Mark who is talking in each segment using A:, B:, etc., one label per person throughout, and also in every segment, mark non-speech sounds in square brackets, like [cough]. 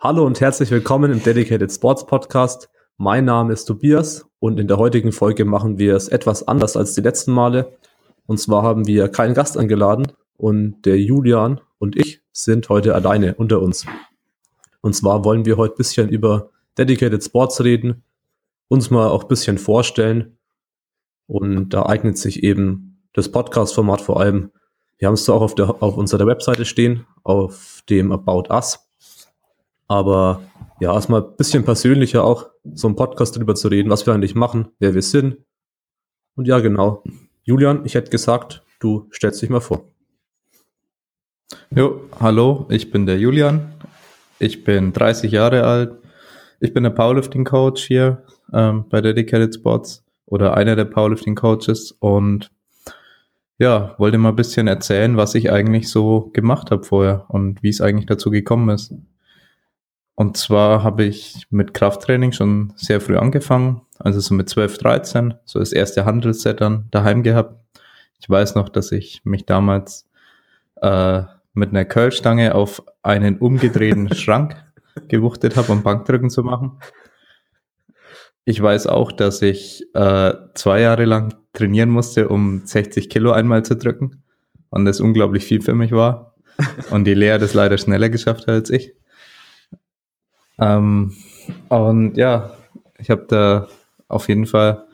A: Hallo und herzlich willkommen im Dedicated Sports Podcast. Mein Name ist Tobias und in der heutigen Folge machen wir es etwas anders als die letzten Male. Und zwar haben wir keinen Gast eingeladen und der Julian und ich sind heute alleine unter uns. Und zwar wollen wir heute ein bisschen über Dedicated Sports reden, uns mal auch ein bisschen vorstellen. Und da eignet sich eben das Podcast-Format vor allem. Wir haben es zwar auch auf, der, auf unserer Webseite stehen, auf dem About Us. Aber ja, erstmal ein bisschen persönlicher auch, so ein Podcast drüber zu reden, was wir eigentlich machen, wer wir sind. Und ja, genau. Julian, ich hätte gesagt, du stellst dich mal vor.
B: Jo, hallo, ich bin der Julian. Ich bin 30 Jahre alt. Ich bin der Powerlifting Coach hier ähm, bei Dedicated Sports oder einer der Powerlifting Coaches und ja, wollte mal ein bisschen erzählen, was ich eigentlich so gemacht habe vorher und wie es eigentlich dazu gekommen ist. Und zwar habe ich mit Krafttraining schon sehr früh angefangen, also so mit 12, 13, so das erste Handelsset dann daheim gehabt. Ich weiß noch, dass ich mich damals äh, mit einer Curlstange auf einen umgedrehten [laughs] Schrank gewuchtet habe, um Bankdrücken zu machen. Ich weiß auch, dass ich äh, zwei Jahre lang trainieren musste, um 60 Kilo einmal zu drücken und das unglaublich viel für mich war. Und die Lea das leider schneller geschafft hat als ich. Ähm, und ja, ich habe da auf jeden Fall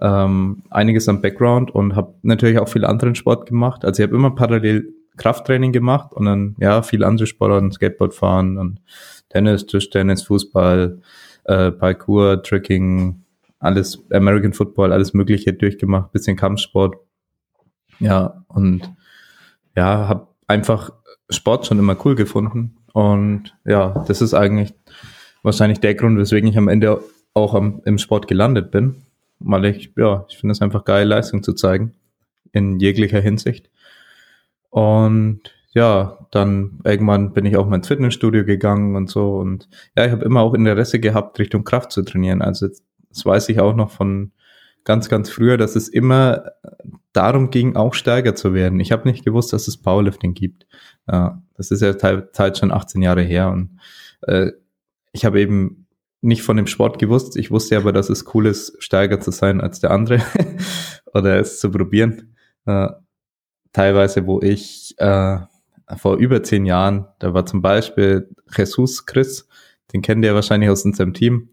B: ähm, einiges am Background und habe natürlich auch viel anderen Sport gemacht. Also ich habe immer parallel Krafttraining gemacht und dann ja viel andere Sportarten, Skateboard fahren und Tennis, Tischtennis, Fußball, äh, Parkour, Tricking, alles American Football, alles Mögliche durchgemacht, bisschen Kampfsport. Ja und ja, habe einfach Sport schon immer cool gefunden und ja, das ist eigentlich wahrscheinlich der Grund, weswegen ich am Ende auch am, im Sport gelandet bin. Weil ich, ja, ich finde es einfach geil, Leistung zu zeigen. In jeglicher Hinsicht. Und ja, dann irgendwann bin ich auch mal ins Fitnessstudio gegangen und so. Und ja, ich habe immer auch Interesse gehabt, Richtung Kraft zu trainieren. Also das weiß ich auch noch von ganz, ganz früher, dass es immer darum ging, auch stärker zu werden. Ich habe nicht gewusst, dass es Powerlifting gibt. Ja, das ist ja teils schon 18 Jahre her. Und äh, ich habe eben nicht von dem Sport gewusst. Ich wusste aber, dass es cool ist, stärker zu sein als der andere [laughs] oder es zu probieren. Äh, teilweise, wo ich äh, vor über zehn Jahren, da war zum Beispiel Jesus Chris, den kennt ihr wahrscheinlich aus unserem Team.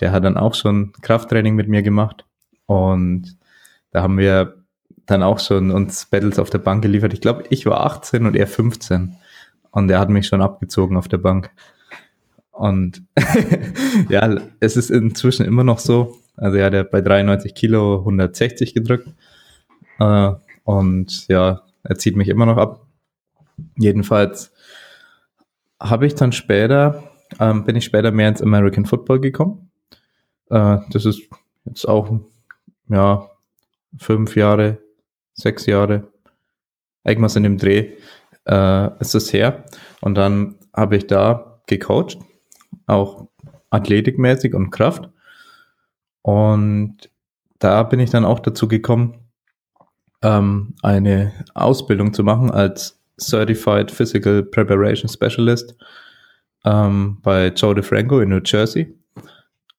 B: Der hat dann auch schon Krafttraining mit mir gemacht und da haben wir dann auch schon uns Battles auf der Bank geliefert. Ich glaube, ich war 18 und er 15 und er hat mich schon abgezogen auf der Bank. Und [laughs] ja, es ist inzwischen immer noch so. Also er hat ja bei 93 Kilo 160 gedrückt. Äh, und ja, er zieht mich immer noch ab. Jedenfalls habe ich dann später, ähm, bin ich später mehr ins American Football gekommen. Äh, das ist jetzt auch, ja, fünf Jahre, sechs Jahre, irgendwas in dem Dreh äh, ist es her. Und dann habe ich da gecoacht auch athletikmäßig und Kraft. Und da bin ich dann auch dazu gekommen, ähm, eine Ausbildung zu machen als Certified Physical Preparation Specialist ähm, bei Joe DeFranco in New Jersey.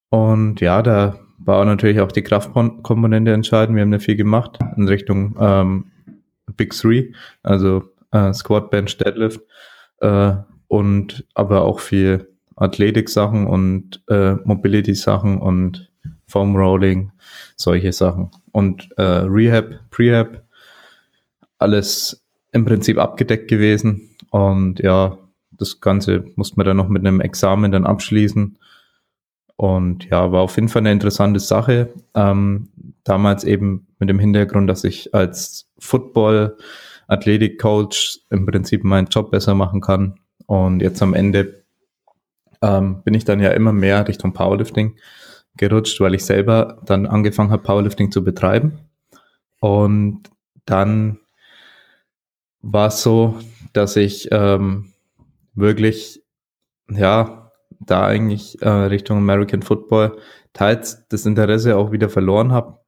B: Und ja, da war natürlich auch die Kraftkomponente entscheidend. Wir haben da viel gemacht in Richtung ähm, Big Three, also äh, Squat, Bench, Deadlift äh, und aber auch viel Athletik-Sachen und äh, Mobility-Sachen und Foam Rolling, solche Sachen. Und äh, Rehab, Prehab, alles im Prinzip abgedeckt gewesen. Und ja, das Ganze musste man dann noch mit einem Examen dann abschließen. Und ja, war auf jeden Fall eine interessante Sache. Ähm, damals eben mit dem Hintergrund, dass ich als Football-Athletik-Coach im Prinzip meinen Job besser machen kann. Und jetzt am Ende ähm, bin ich dann ja immer mehr Richtung Powerlifting gerutscht, weil ich selber dann angefangen habe, Powerlifting zu betreiben. Und dann war es so, dass ich ähm, wirklich, ja, da eigentlich äh, Richtung American Football teils das Interesse auch wieder verloren habe.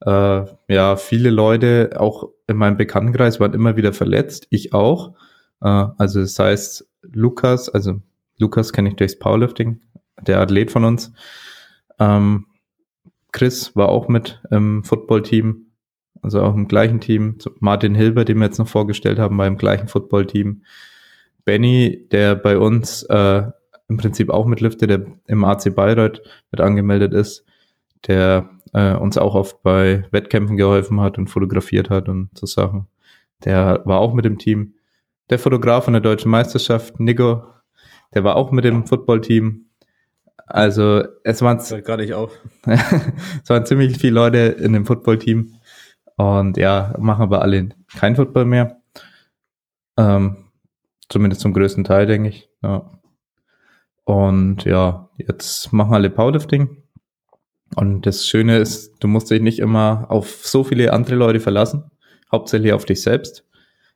B: Äh, ja, viele Leute, auch in meinem Bekanntenkreis, waren immer wieder verletzt, ich auch. Äh, also das heißt, Lukas, also Lukas kenne ich durchs Powerlifting, der Athlet von uns. Ähm, Chris war auch mit im Footballteam, also auch im gleichen Team. Martin Hilber, den wir jetzt noch vorgestellt haben, war im gleichen Footballteam. Benny, der bei uns äh, im Prinzip auch mitliftet, der im AC Bayreuth mit angemeldet ist, der äh, uns auch oft bei Wettkämpfen geholfen hat und fotografiert hat und so Sachen. Der war auch mit dem Team. Der Fotograf von der deutschen Meisterschaft, Nico, der war auch mit dem Footballteam. Also es waren,
A: gar nicht auf. [laughs]
B: es waren ziemlich viele Leute in dem Footballteam und ja, machen aber alle kein Football mehr. Ähm, zumindest zum größten Teil, denke ich. Ja. Und ja, jetzt machen alle Powerlifting. Und das Schöne ist, du musst dich nicht immer auf so viele andere Leute verlassen, hauptsächlich auf dich selbst.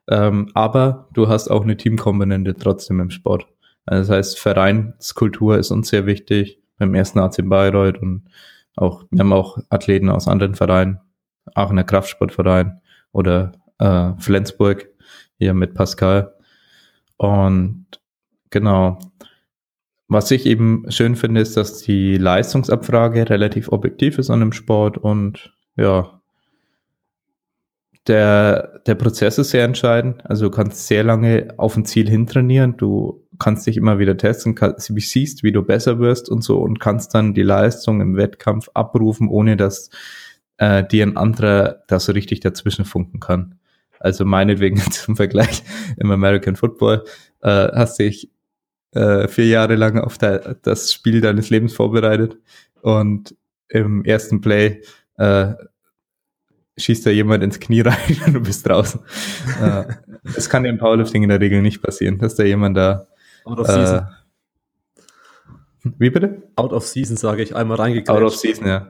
B: Ähm, aber du hast auch eine Teamkomponente trotzdem im Sport. Also das heißt, Vereinskultur ist uns sehr wichtig beim ersten AC Bayreuth und auch, wir haben auch Athleten aus anderen Vereinen, Aachener Kraftsportverein oder äh, Flensburg hier mit Pascal. Und genau. Was ich eben schön finde, ist, dass die Leistungsabfrage relativ objektiv ist an dem Sport und ja, der, der Prozess ist sehr entscheidend. Also du kannst sehr lange auf ein Ziel hintrainieren. Du kannst dich immer wieder testen, kannst, siehst, wie du besser wirst und so und kannst dann die Leistung im Wettkampf abrufen, ohne dass äh, dir ein anderer da so richtig dazwischen funken kann. Also meinetwegen [laughs] zum Vergleich im American Football äh, hast dich äh, vier Jahre lang auf der, das Spiel deines Lebens vorbereitet und im ersten Play äh, schießt da jemand ins Knie rein [laughs] und du bist draußen. äh, das kann im Powerlifting in der Regel nicht passieren, dass da jemand da
A: Out of season.
B: Äh, wie bitte?
A: Out of season, sage ich, einmal reingekriegt.
B: Out of season, ja.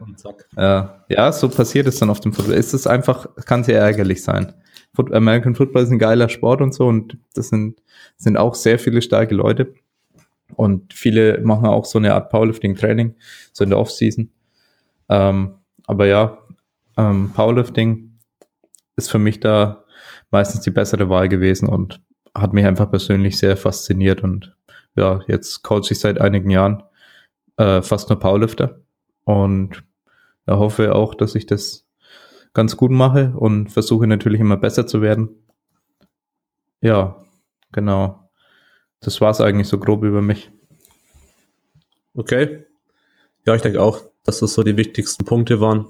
B: Ja, ja, so passiert es dann auf dem Football. Es ist einfach, kann sehr ärgerlich sein. American Football ist ein geiler Sport und so und das sind, sind auch sehr viele starke Leute. Und viele machen auch so eine Art Powerlifting-Training, so in der Off-Season. Ähm, aber ja, ähm, Powerlifting ist für mich da meistens die bessere Wahl gewesen und hat mich einfach persönlich sehr fasziniert und ja, jetzt coach ich seit einigen Jahren äh, fast nur Powerlifter und ja, hoffe auch, dass ich das ganz gut mache und versuche natürlich immer besser zu werden. Ja, genau. Das war es eigentlich so grob über mich.
A: Okay. Ja, ich denke auch, dass das so die wichtigsten Punkte waren.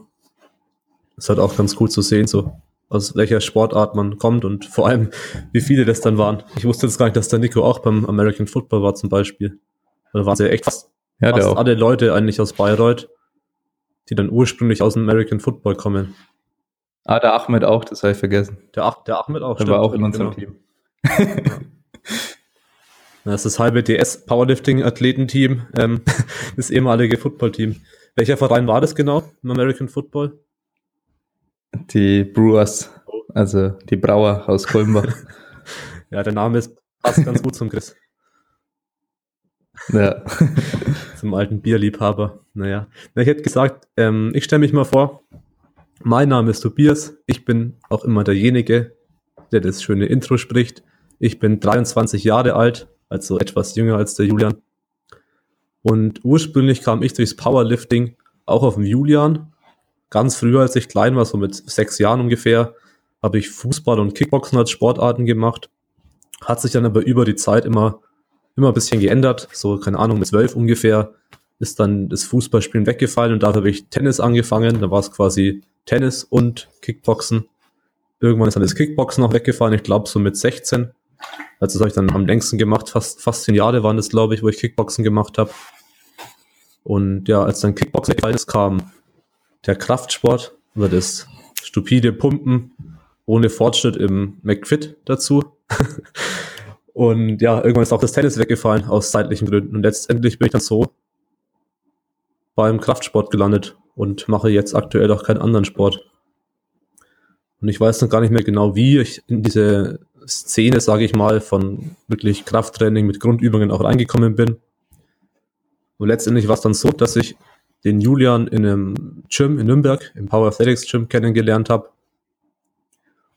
A: Ist halt auch ganz gut zu sehen, so aus welcher Sportart man kommt und vor allem, [laughs] wie viele das dann waren. Ich wusste jetzt gar nicht, dass der Nico auch beim American Football war zum Beispiel. Da waren sie echt fast, ja, fast alle Leute eigentlich aus Bayreuth, die dann ursprünglich aus dem American Football kommen.
B: Ah, der Ahmed auch, das habe ich vergessen.
A: Der, Ach, der Ahmed auch,
B: Der war auch in unserem genau. Team. [laughs]
A: Das ist das halbe DS Powerlifting Athletenteam, ähm, [laughs] das ehemalige Footballteam. Welcher Verein war das genau im American Football?
B: Die Brewers, also die Brauer aus Kulmbach. [laughs]
A: ja, der Name ist, passt ganz gut zum Chris. [laughs]
B: Ja.
A: zum alten Bierliebhaber. Naja. Na, ich hätte gesagt, ähm, ich stelle mich mal vor. Mein Name ist Tobias. Ich bin auch immer derjenige, der das schöne Intro spricht. Ich bin 23 Jahre alt, also etwas jünger als der Julian. Und ursprünglich kam ich durchs Powerlifting auch auf den Julian ganz früher, als ich klein war, so mit sechs Jahren ungefähr, habe ich Fußball und Kickboxen als Sportarten gemacht. Hat sich dann aber über die Zeit immer, immer ein bisschen geändert. So, keine Ahnung, mit zwölf ungefähr ist dann das Fußballspielen weggefallen und dafür habe ich Tennis angefangen. Da war es quasi Tennis und Kickboxen. Irgendwann ist dann das Kickboxen noch weggefallen, ich glaube so mit 16. Also das habe ich dann am längsten gemacht, fast, fast zehn Jahre waren das, glaube ich, wo ich Kickboxen gemacht habe. Und ja, als dann Kickboxen ist, kam der Kraftsport oder das stupide Pumpen ohne Fortschritt im McFit dazu. [laughs] und ja, irgendwann ist auch das Tennis weggefallen aus zeitlichen Gründen. Und letztendlich bin ich dann so beim Kraftsport gelandet und mache jetzt aktuell auch keinen anderen Sport. Und ich weiß noch gar nicht mehr genau, wie ich in diese Szene, sage ich mal, von wirklich Krafttraining mit Grundübungen auch reingekommen bin. Und letztendlich war es dann so, dass ich den Julian in einem Gym in Nürnberg, im Power Athletics Gym kennengelernt habe.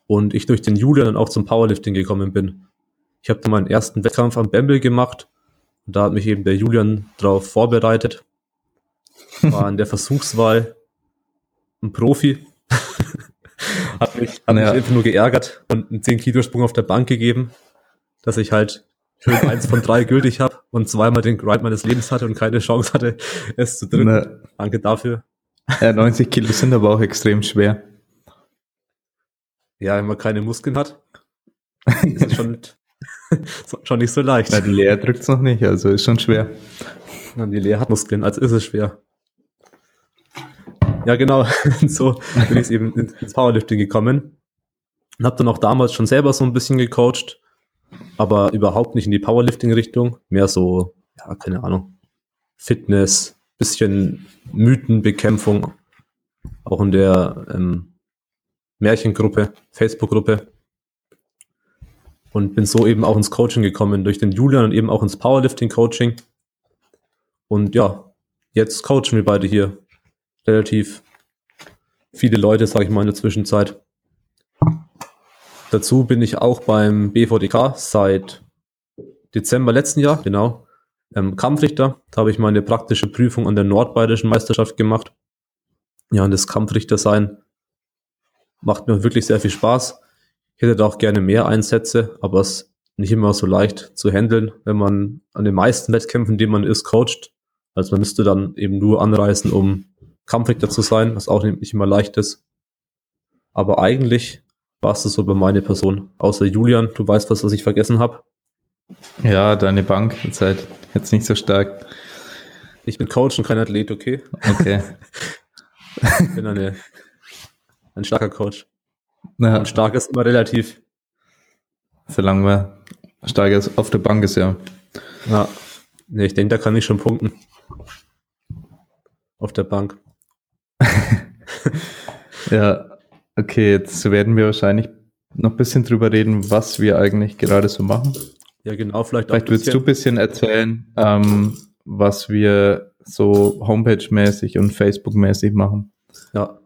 A: Und ich durch den Julian dann auch zum Powerlifting gekommen bin. Ich habe dann meinen ersten Wettkampf am Bamble gemacht Und da hat mich eben der Julian drauf vorbereitet. War in der Versuchswahl ein Profi. [laughs] hat mich, hat mich
B: Ja.
A: einfach nur geärgert und einen 10-Kilo-Sprung auf der Bank gegeben, dass ich halt schön eins von drei gültig habe und zweimal den Grind meines Lebens hatte und keine Chance hatte, es zu drücken.
B: Ne,
A: Danke dafür.
B: ja, 90 Kilo sind aber auch extrem schwer.
A: Ja, wenn man keine Muskeln hat, [laughs] ist es schon, [laughs] schon nicht so leicht.
B: Na, die Lea drückt's noch nicht, also ist schon schwer.
A: Und die Lea hat Muskeln, also ist es schwer. Ja, genau. [laughs] so bin ich eben ins Powerlifting gekommen. Und habe dann auch damals schon selber so ein bisschen gecoacht, aber überhaupt nicht in die Powerlifting-Richtung. Mehr so, ja, keine Ahnung, Fitness, bisschen Mythenbekämpfung, auch in der ähm, Märchengruppe, Facebook-Gruppe. Und bin so eben auch ins Coaching gekommen, durch den Julian und eben auch ins Powerlifting-Coaching. Und ja, jetzt coachen wir beide hier relativ viele Leute, sage ich mal, in der Zwischenzeit. Dazu bin ich auch beim BVDK seit Dezember letzten Jahr, genau. Ähm, Kampfrichter, da habe ich meine praktische Prüfung an der Nordbayerischen Meisterschaft gemacht. Ja, und das Kampfrichter-Sein macht mir wirklich sehr viel Spaß. Ich hätte da auch gerne mehr Einsätze, aber es ist nicht immer so leicht zu handeln, wenn man an den meisten Wettkämpfen, denen man ist, coacht. Also man müsste dann eben nur anreisen, um Kampfrichter zu sein, was auch nicht immer leicht ist. Aber eigentlich war es das so bei meiner Person. Außer Julian, du weißt was, was ich vergessen habe.
B: Ja, deine Bank ist halt jetzt nicht so stark.
A: Ich bin Coach und kein Athlet, okay?
B: Okay.
A: Ich bin eine, ein starker Coach.
B: Na,
A: Und stark ist immer relativ.
B: solange man stark ist auf der Bank ist, ja.
A: Ja. Nee, ich denke, da kann ich schon punkten. Auf der Bank. [laughs]
B: Ja, okay, jetzt werden wir wahrscheinlich noch ein bisschen drüber reden, was wir eigentlich gerade so machen.
A: Ja, genau, vielleicht,
B: Vielleicht
A: ein
B: willst du ein bisschen erzählen, ähm, was wir so Homepage-mäßig und Facebook-mäßig machen.
A: Ja.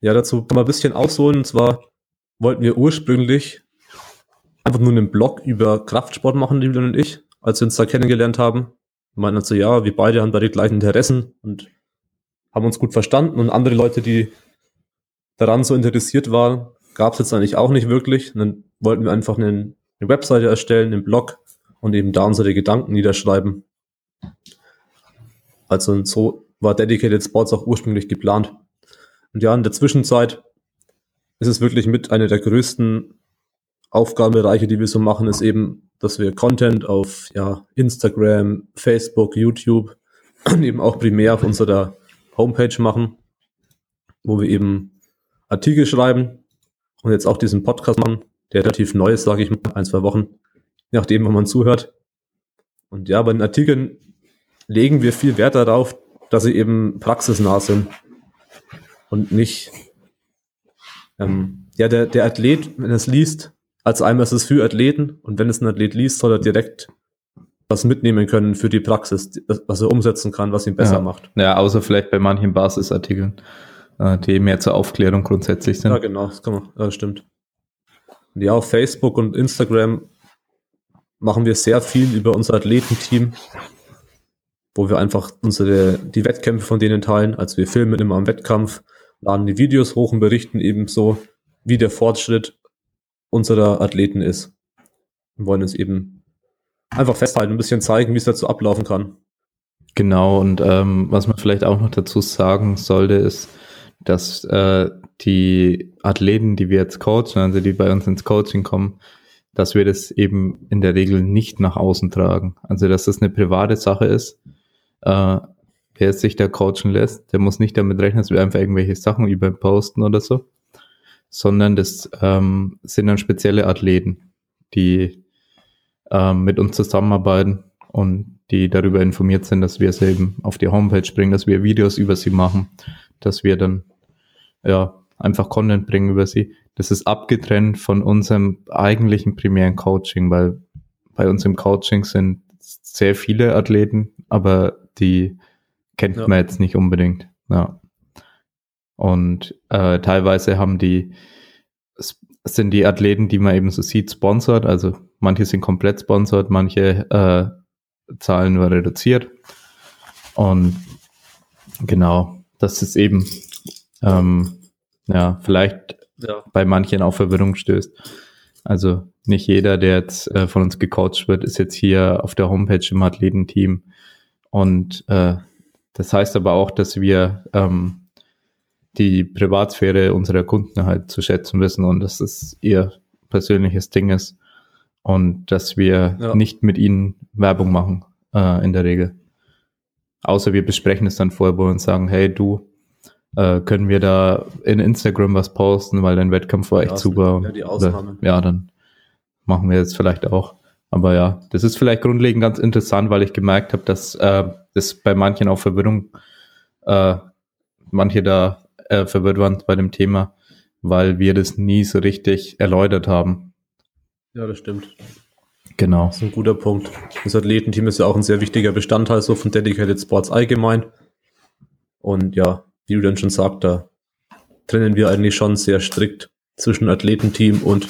A: Ja, dazu kann man ein bisschen ausholen. Und zwar wollten wir ursprünglich einfach nur einen Blog über Kraftsport machen, Julian und ich, als wir uns da kennengelernt haben. Wir meinten so, ja, wir beide haben da die gleichen Interessen und haben uns gut verstanden. Und andere Leute, die daran so interessiert waren, gab es jetzt eigentlich auch nicht wirklich. Und dann wollten wir einfach einen, eine Webseite erstellen, einen Blog und eben da unsere Gedanken niederschreiben. Also und so war Dedicated Sports auch ursprünglich geplant. Und ja, in der Zwischenzeit ist es wirklich mit einer der größten Aufgabenbereiche, die wir so machen, ist eben, dass wir Content auf ja, Instagram, Facebook, YouTube [clears throat] und eben auch primär auf unserer Homepage machen, wo wir eben Artikel schreiben und jetzt auch diesen Podcast machen, der relativ neu ist, sage ich mal, ein, zwei Wochen, je nachdem, wann man zuhört. Und ja, bei den Artikeln legen wir viel Wert darauf, dass sie eben praxisnah sind und nicht, ähm, ja, der, der Athlet, wenn er es liest, als einmal ist es für Athleten und wenn es ein Athlet liest, soll er direkt was mitnehmen können für die Praxis, was er umsetzen kann, was ihn besser
B: Ja.
A: macht.
B: Ja, außer vielleicht bei manchen Basisartikeln, äh, die mehr zur Aufklärung grundsätzlich sind.
A: Ja, genau, das kann man, ja, das stimmt. Ja, auf Facebook und Instagram machen wir sehr viel über unser Athletenteam, wo wir einfach unsere, die Wettkämpfe von denen teilen. Also wir filmen immer am Wettkampf, laden die Videos hoch und berichten eben so, wie der Fortschritt unserer Athleten ist. Wir wollen uns eben einfach festhalten, ein bisschen zeigen, wie es dazu ablaufen kann.
B: Genau, und ähm, was man vielleicht auch noch dazu sagen sollte, ist, dass äh, die Athleten, die wir jetzt coachen, also die bei uns ins Coaching kommen, dass wir das eben in der Regel nicht nach außen tragen. Also dass das eine private Sache ist. Äh, wer sich da coachen lässt, der muss nicht damit rechnen, dass wir einfach irgendwelche Sachen über ihn posten oder so, sondern das ähm, sind dann spezielle Athleten, die ähm, mit uns zusammenarbeiten und die darüber informiert sind, dass wir es eben auf die Homepage bringen, dass wir Videos über sie machen, dass wir dann ja einfach Content bringen über sie. Das ist abgetrennt von unserem eigentlichen primären Coaching, weil bei uns im Coaching sind sehr viele Athleten, aber die kennt
A: Ja.
B: man jetzt nicht unbedingt. Ja. Und äh, teilweise haben die sind die Athleten, die man eben so sieht, sponsert. Also manche sind komplett sponsert, manche äh, Zahlen nur reduziert. Und genau, das ist eben, ähm, ja, vielleicht ja. bei manchen auf Verwirrung stößt. Also nicht jeder, der jetzt äh, von uns gecoacht wird, ist jetzt hier auf der Homepage im Athletenteam. Und äh, das heißt aber auch, dass wir ähm, die Privatsphäre unserer Kunden halt zu schätzen wissen und dass es ihr persönliches Ding ist und dass wir ja. nicht mit ihnen Werbung machen äh, in der Regel. Außer wir besprechen es dann vorher und sagen, hey du, äh, können wir da in Instagram was posten, weil dein Wettkampf war echt super. Ja, die Ausnahmen. Oder, ja, dann machen wir jetzt vielleicht auch. Aber ja, das ist vielleicht grundlegend ganz interessant, weil ich gemerkt habe, dass äh, das bei manchen auch Verwirrung, äh, manche da äh, verwirrt waren bei dem Thema, weil wir das nie so richtig erläutert haben.
A: Ja, das stimmt.
B: Genau.
A: Das ist ein guter Punkt. Das Athletenteam ist ja auch ein sehr wichtiger Bestandteil so von Dedicated Sports allgemein. Und ja, wie du dann schon sagst, da trennen wir eigentlich schon sehr strikt zwischen Athletenteam und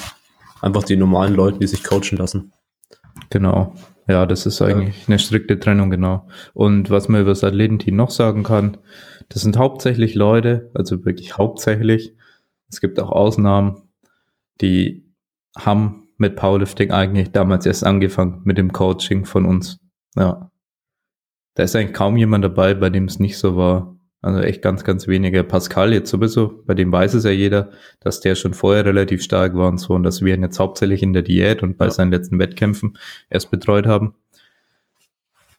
A: einfach die normalen Leuten, die sich coachen lassen.
B: Genau. Ja, das ist eigentlich ja. eine strikte Trennung, genau. Und was man über das Athletenteam noch sagen kann, das sind hauptsächlich Leute, also wirklich hauptsächlich. Es gibt auch Ausnahmen, die haben mit Powerlifting eigentlich damals erst angefangen mit dem Coaching von uns. Ja. Da ist eigentlich kaum jemand dabei, bei dem es nicht so war. Also echt ganz, ganz wenige. Pascal jetzt sowieso, bei dem weiß es ja jeder, dass der schon vorher relativ stark war und so und dass wir ihn jetzt hauptsächlich in der Diät und bei ja. seinen letzten Wettkämpfen erst betreut haben.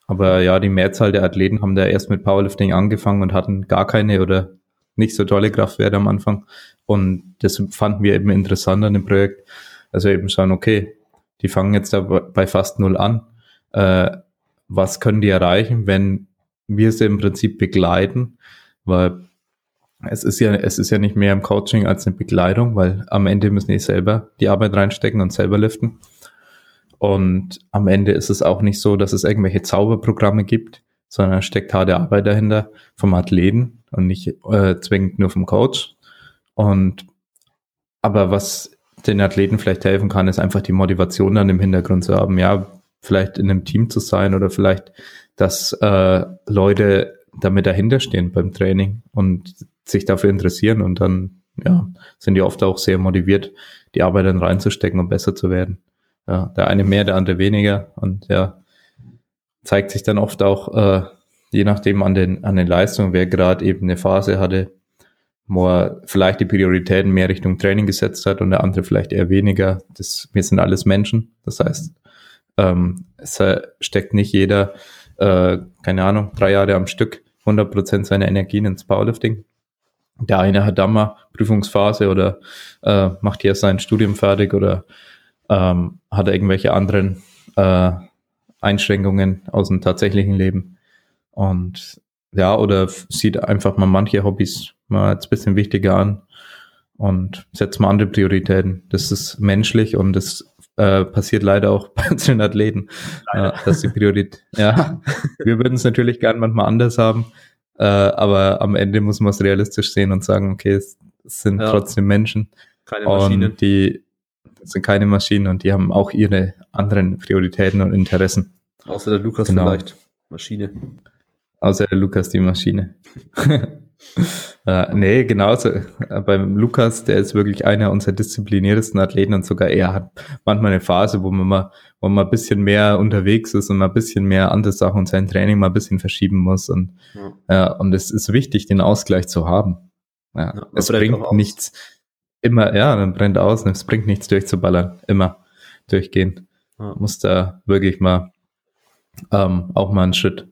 B: Aber ja, die Mehrzahl der Athleten haben da erst mit Powerlifting angefangen und hatten gar keine oder nicht so tolle Kraftwerte am Anfang. Und das fanden wir eben interessant an dem Projekt. Also eben schauen, okay, die fangen jetzt da bei fast null an. Äh, was können die erreichen, wenn wir sie im Prinzip begleiten? Weil es ist ja, es ist ja nicht mehr im Coaching als eine Begleitung, weil am Ende müssen die selber die Arbeit reinstecken und selber liften. Und am Ende ist es auch nicht so, dass es irgendwelche Zauberprogramme gibt, sondern steckt harte Arbeit dahinter vom Athleten und nicht äh, zwingend nur vom Coach. Und aber was den Athleten vielleicht helfen kann, ist einfach die Motivation dann im Hintergrund zu haben, ja, vielleicht in einem Team zu sein oder vielleicht, dass äh, Leute damit dahinter stehen beim Training und sich dafür interessieren und dann ja, sind die oft auch sehr motiviert, die Arbeit dann reinzustecken und besser zu werden ja, der eine mehr, der andere weniger und ja, zeigt sich dann oft auch, äh, je nachdem an den, an den Leistungen, wer gerade eben eine Phase hatte, wo er vielleicht die Prioritäten mehr Richtung Training gesetzt hat und der andere vielleicht eher weniger. Das, wir sind alles Menschen. Das heißt, ähm, es steckt nicht jeder, äh, keine Ahnung, drei Jahre am Stück 100 Prozent seiner Energien ins Powerlifting. Der eine hat da mal Prüfungsphase oder äh, macht hier sein Studium fertig oder ähm, hat er irgendwelche anderen äh, Einschränkungen aus dem tatsächlichen Leben. Und ja, oder sieht einfach mal manche Hobbys mal als bisschen wichtiger an und setzt mal andere Prioritäten. Das ist menschlich und das äh, passiert leider auch [laughs] bei unseren Athleten, äh, dass die Priorität, ja, wir würden es natürlich gern manchmal anders haben, äh, aber am Ende muss man es realistisch sehen und sagen, okay, es, es sind ja. trotzdem Menschen. Keine Maschinen. Und die, das sind keine Maschinen und die haben auch ihre anderen Prioritäten und Interessen.
A: Außer der Lukas genau. vielleicht. Maschine.
B: Außer der Lukas die Maschine. [laughs] äh, nee, genauso. Äh, beim Lukas, der ist wirklich einer unserer diszipliniertesten Athleten und sogar er hat manchmal eine Phase, wo man mal, wo man ein bisschen mehr unterwegs ist und mal ein bisschen mehr andere Sachen und sein Training mal ein bisschen verschieben muss. Und, ja. ja und es ist wichtig, den Ausgleich zu haben. Ja, ja es bringt nichts immer, ja, dann brennt aus und es bringt nichts durchzuballern. Immer durchgehen. Ja. Muss da wirklich mal ähm, auch mal einen Schritt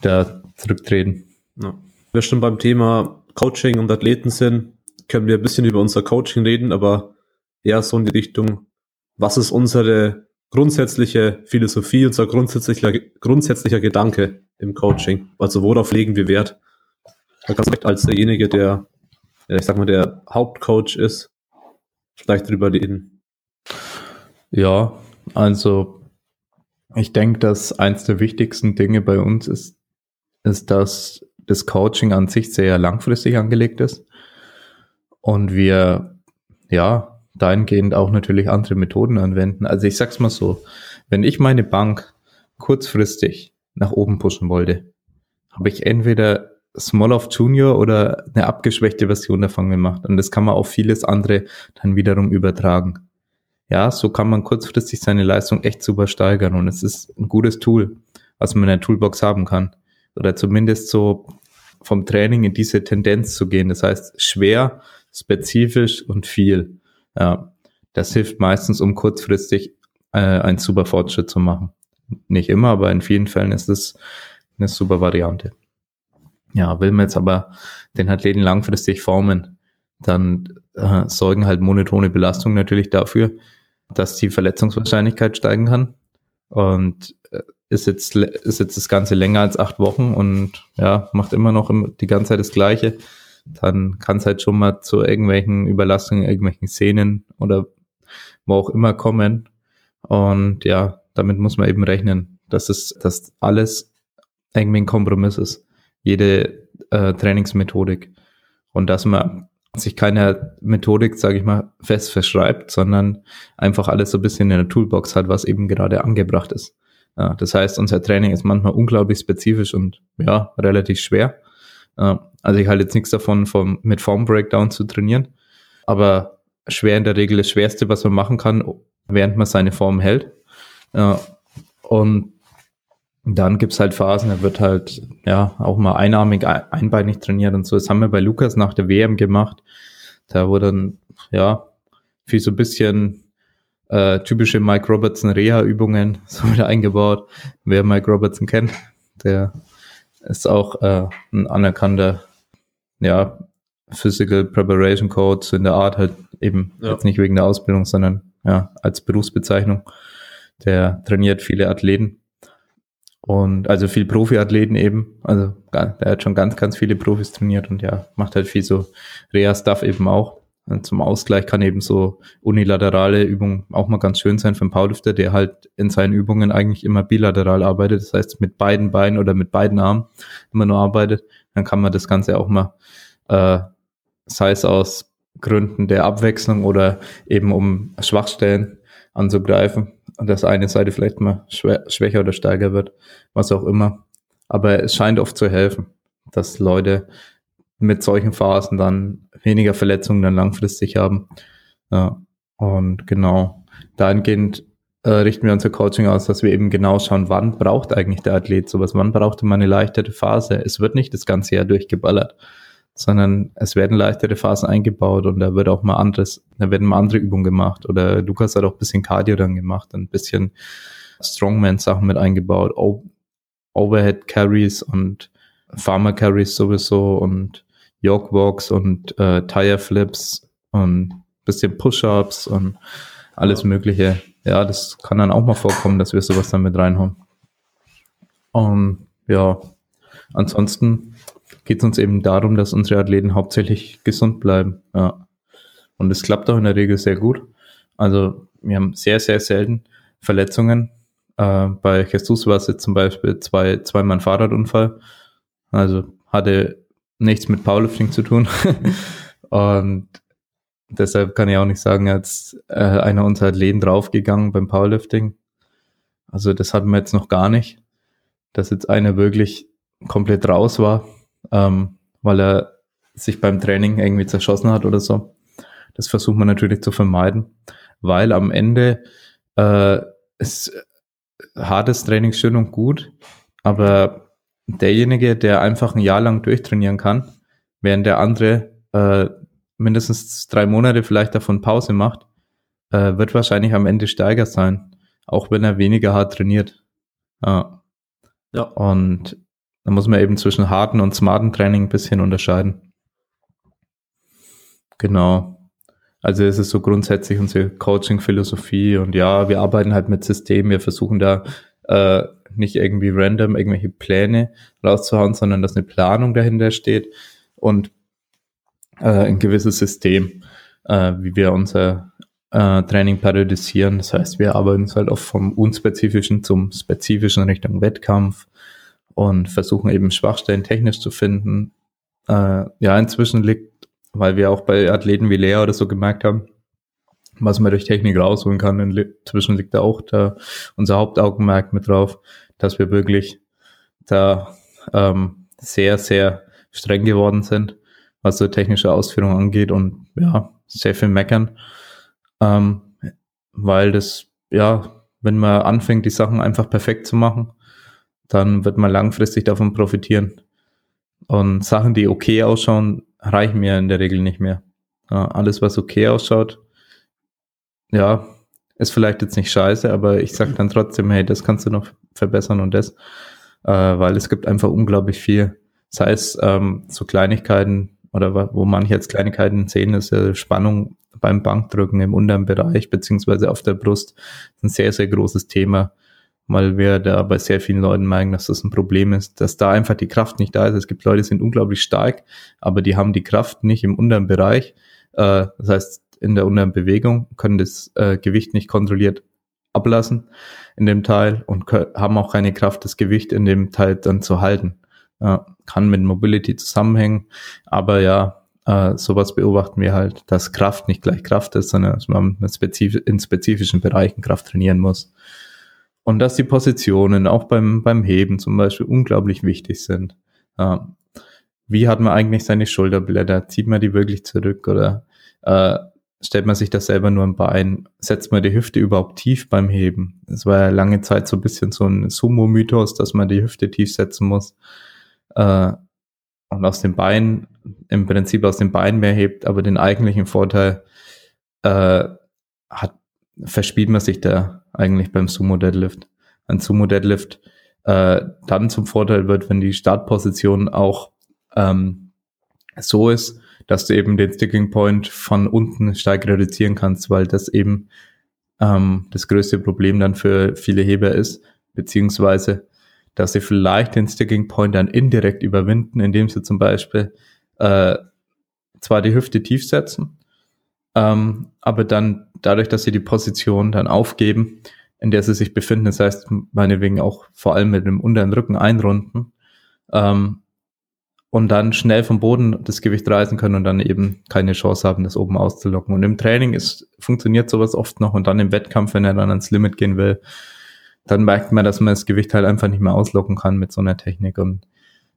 B: da zurücktreten.
A: Ja. Wir schon beim Thema Coaching und Athleten sind, können wir ein bisschen über unser Coaching reden, aber eher so in die Richtung, was ist unsere grundsätzliche Philosophie, unser grundsätzlicher, grundsätzlicher Gedanke im Coaching? Also worauf legen wir Wert? Da kannst du als derjenige, der ja, ich sag mal, der Hauptcoach ist, vielleicht drüber reden.
B: Ja, also ich denke, dass eins der wichtigsten Dinge bei uns ist, ist, dass das Coaching an sich sehr langfristig angelegt ist und wir ja dahingehend auch natürlich andere Methoden anwenden. Also ich sag's mal so, wenn ich meine Bank kurzfristig nach oben pushen wollte, habe ich entweder Smolov Junior oder eine abgeschwächte Version davon gemacht. Und das kann man auf vieles andere dann wiederum übertragen. Ja, so kann man kurzfristig seine Leistung echt super steigern und es ist ein gutes Tool, was man in der Toolbox haben kann. Oder zumindest so vom Training in diese Tendenz zu gehen. Das heißt, schwer, spezifisch und viel. Ja, das hilft meistens, um kurzfristig äh, einen super Fortschritt zu machen. Nicht immer, aber in vielen Fällen ist es eine super Variante. Ja, will man jetzt aber den Athleten langfristig formen, dann äh, sorgen halt monotone Belastungen natürlich dafür, dass die Verletzungswahrscheinlichkeit steigen kann. Und äh, ist jetzt, ist jetzt das Ganze länger als acht Wochen und ja, macht immer noch die ganze Zeit das Gleiche, dann kann es halt schon mal zu irgendwelchen Überlastungen, irgendwelchen Szenen oder wo auch immer kommen. Und ja, damit muss man eben rechnen, dass es, dass alles irgendwie ein Kompromiss ist jede äh, Trainingsmethodik und dass man sich keine Methodik, sage ich mal, fest verschreibt, sondern einfach alles so ein bisschen in der Toolbox hat, was eben gerade angebracht ist. Ja, das heißt, unser Training ist manchmal unglaublich spezifisch und ja, relativ schwer. Also ich halte jetzt nichts davon, vom, mit Form Breakdown zu trainieren, aber schwer in der Regel das Schwerste, was man machen kann, während man seine Form hält. Und dann gibt's halt Phasen, da wird halt ja auch mal einarmig, einbeinig trainiert und so. Das haben wir bei Lukas nach der WM gemacht. Da wurde dann, ja, viel so ein bisschen äh, typische Mike Robertson Reha-Übungen [laughs] so wieder eingebaut. Wer Mike Robertson kennt, der ist auch äh, ein anerkannter, ja, Physical Preparation Coach in der Art halt eben ja. jetzt nicht wegen der Ausbildung, sondern ja, als Berufsbezeichnung. Der trainiert viele Athleten und also viel Profiathleten eben. Also der hat schon ganz, ganz viele Profis trainiert und ja, macht halt viel so Reha-Stuff eben auch. Und zum Ausgleich kann eben so unilaterale Übungen auch mal ganz schön sein für einen Powerlifter, der halt in seinen Übungen eigentlich immer bilateral arbeitet. Das heißt, mit beiden Beinen oder mit beiden Armen immer nur arbeitet. Dann kann man das Ganze auch mal, äh, sei es aus Gründen der Abwechslung oder eben um Schwachstellen anzugreifen, dass eine Seite vielleicht mal schwächer oder stärker wird, was auch immer. Aber es scheint oft zu helfen, dass Leute mit solchen Phasen dann weniger Verletzungen dann langfristig haben. Ja, und genau, dahingehend äh, richten wir unser Coaching aus, dass wir eben genau schauen, wann braucht eigentlich der Athlet sowas, wann braucht er mal eine leichtere Phase. Es wird nicht das ganze Jahr durchgeballert sondern es werden leichtere Phasen eingebaut und da wird auch mal anderes, da werden mal andere Übungen gemacht. Oder Lukas hat auch ein bisschen Cardio dann gemacht, ein bisschen Strongman-Sachen mit eingebaut, Overhead Carries und Farmer Carries sowieso und York Walks und äh, Tire Flips und bisschen Push-Ups und alles. Mögliche. Ja, das kann dann auch mal vorkommen, dass wir sowas dann mit reinhauen. Und ja, ansonsten geht es uns eben darum, dass unsere Athleten hauptsächlich gesund bleiben. Ja. Und es klappt auch in der Regel sehr gut. Also wir haben sehr, sehr selten Verletzungen. Äh, bei Jesus war es jetzt zum Beispiel zwei, zweimal ein Fahrradunfall. Also hatte nichts mit Powerlifting zu tun. [laughs] Und deshalb kann ich auch nicht sagen, als äh, einer unserer Athleten draufgegangen beim Powerlifting. Also das hatten wir jetzt noch gar nicht, dass jetzt einer wirklich komplett raus war ähm, weil er sich beim Training irgendwie zerschossen hat oder so. Das versucht man natürlich zu vermeiden, weil am Ende äh, ist hartes Training schön und gut, aber derjenige, der einfach ein Jahr lang durchtrainieren kann, während der andere äh, mindestens drei Monate vielleicht davon Pause macht, äh, wird wahrscheinlich am Ende steiger sein, auch wenn er weniger hart trainiert. Ja. ja. Und da muss man eben zwischen harten und smarten Training ein bisschen unterscheiden. Genau. Also es ist so grundsätzlich unsere Coaching-Philosophie und ja, wir arbeiten halt mit Systemen, wir versuchen da äh, nicht irgendwie random irgendwelche Pläne rauszuhauen, sondern dass eine Planung dahinter steht und äh, ein gewisses System, äh, wie wir unser äh, Training periodisieren. Das heißt, wir arbeiten halt oft vom unspezifischen zum spezifischen Richtung Wettkampf und versuchen eben Schwachstellen technisch zu finden. Äh, ja, inzwischen liegt, weil wir auch bei Athleten wie Lea oder so gemerkt haben, was man durch Technik rausholen kann. Inzwischen liegt da auch da unser Hauptaugenmerk mit drauf, dass wir wirklich da ähm, sehr, sehr streng geworden sind, was so technische Ausführung angeht und ja, sehr viel meckern. Ähm, weil das, ja, wenn man anfängt, die Sachen einfach perfekt zu machen, dann wird man langfristig davon profitieren. Und Sachen, die okay ausschauen, reichen mir in der Regel nicht mehr. Ja, alles, was okay ausschaut, ja, ist vielleicht jetzt nicht scheiße, aber ich sag dann trotzdem, hey, das kannst du noch verbessern und das, äh, weil es gibt einfach unglaublich viel. Sei es ähm, so Kleinigkeiten oder wo manche jetzt Kleinigkeiten sehen, ist ja Spannung beim Bankdrücken im unteren Bereich beziehungsweise auf der Brust ein sehr, sehr großes Thema, weil wir da bei sehr vielen Leuten merken, dass das ein Problem ist, dass da einfach die Kraft nicht da ist. Es gibt Leute, die sind unglaublich stark, aber die haben die Kraft nicht im unteren Bereich. Äh, das heißt, in der unteren Bewegung, können das äh, Gewicht nicht kontrolliert ablassen in dem Teil und haben auch keine Kraft, das Gewicht in dem Teil dann zu halten. Äh, kann mit Mobility zusammenhängen, aber ja, äh, sowas beobachten wir halt, dass Kraft nicht gleich Kraft ist, sondern dass man in spezifischen Bereichen Kraft trainieren muss. Und dass die Positionen auch beim, beim Heben zum Beispiel unglaublich wichtig sind. Äh, wie hat man eigentlich seine Schulterblätter? Zieht man die wirklich zurück oder äh, stellt man sich das selber nur im Bein, setzt man die Hüfte überhaupt tief beim Heben. Es war ja lange Zeit so ein bisschen so ein Sumo-Mythos, dass man die Hüfte tief setzen muss äh, und aus dem Bein, im Prinzip aus dem Bein mehr hebt, aber den eigentlichen Vorteil äh, hat, verspielt man sich da eigentlich beim Sumo-Deadlift. Ein Sumo-Deadlift äh, dann zum Vorteil wird, wenn die Startposition auch ähm, so ist, dass du eben den Sticking Point von unten stark reduzieren kannst, weil das eben ähm, das größte Problem dann für viele Heber ist, beziehungsweise dass sie vielleicht den Sticking Point dann indirekt überwinden, indem sie zum Beispiel äh, zwar die Hüfte tief setzen, ähm, aber dann dadurch, dass sie die Position dann aufgeben, in der sie sich befinden, das heißt meinetwegen auch vor allem mit dem unteren Rücken einrunden, ähm, und dann schnell vom Boden das Gewicht reißen können und dann eben keine Chance haben, das oben auszulocken. Und im Training ist, funktioniert sowas oft noch und dann im Wettkampf, wenn er dann ans Limit gehen will, dann merkt man, dass man das Gewicht halt einfach nicht mehr auslocken kann mit so einer Technik und,